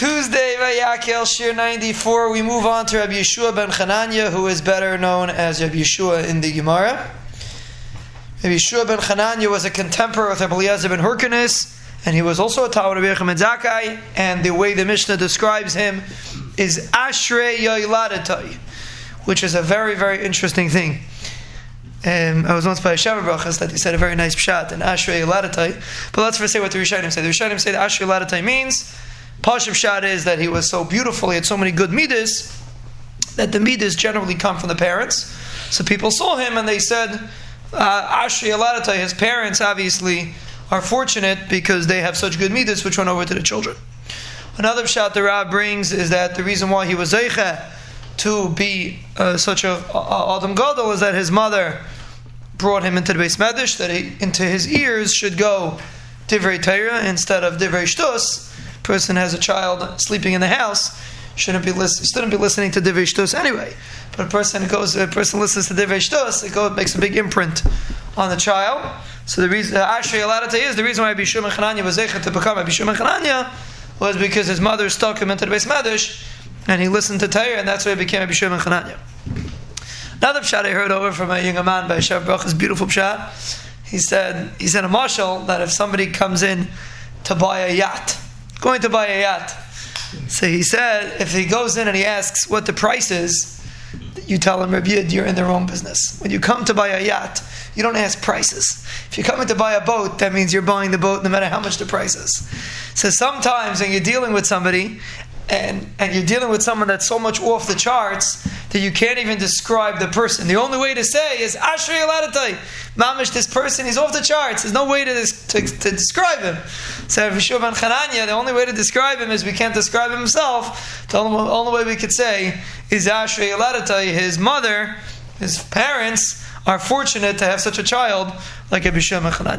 Tuesday, Vayakel, Shir 94, we move on to Rabbi Yeshua ben Chananya, who is better known as Rabbi Yeshua in the Gemara. Rabbi Yeshua ben Chananya was a contemporary with Rabbi ben Hyrcanus, and he was also a Talmud of Yechim Zakai, and the way the Mishnah describes him is Ashrei Yoiladatai, which is a very, very interesting thing. Um, I was once by a Shabbat Brachas that he said a very nice pshat and Ashrei Yoiladatai, but let's first say what the Rishonim say. The Rishonim say that Ashrei Yoiladatai means Pashut pshat is that he was so beautiful, he had so many good midas, that the midas generally come from the parents. So people saw him and they said, uh, Ashri Aladata, his parents obviously are fortunate because they have such good midas which run over to the children. Another shot the Rab brings is that the reason why he was Zeicha to be uh, such a, a Adam Gadol is that his mother brought him into the beis medrash, that he, into his ears should go Divrei Torah instead of Divrei Shtus person has a child sleeping in the house, shouldn't be shouldn't be listening to divrei shtus anyway. But a person goes, a person listens to divrei shtus, it goes, makes a big imprint on the child. So the reason uh, Ashrei Aladata is the reason why Abishum and Chananya was able to become Abishum and Chananya was because his mother stuck him into the beis medrash, and he listened to Torah, and that's why he became Abishum and Chananya. Another pshat I heard over from a young man by Sheva Brachos beautiful pshat. He said he said a mashal that if somebody comes in to buy a yacht going to buy a yacht. So he said, if he goes in and he asks what the price is, you tell him, Rabbi you're in their own business. When you come to buy a yacht, you don't ask prices. If you're coming to buy a boat, that means you're buying the boat no matter how much the price is. So sometimes when you're dealing with somebody and, and you're dealing with someone that's so much off the charts that you can't even describe the person. The only way to say is Ashrei Aladatai. Mamish, this person, he's off the charts. There's no way to, to, to describe him. So Yeshua ben Chananya, the only way to describe him is we can't describe him himself. The only, only way we could say is Ashrei Aladatai. His mother, his parents, are fortunate to have such a child like Abishua ben Chananya.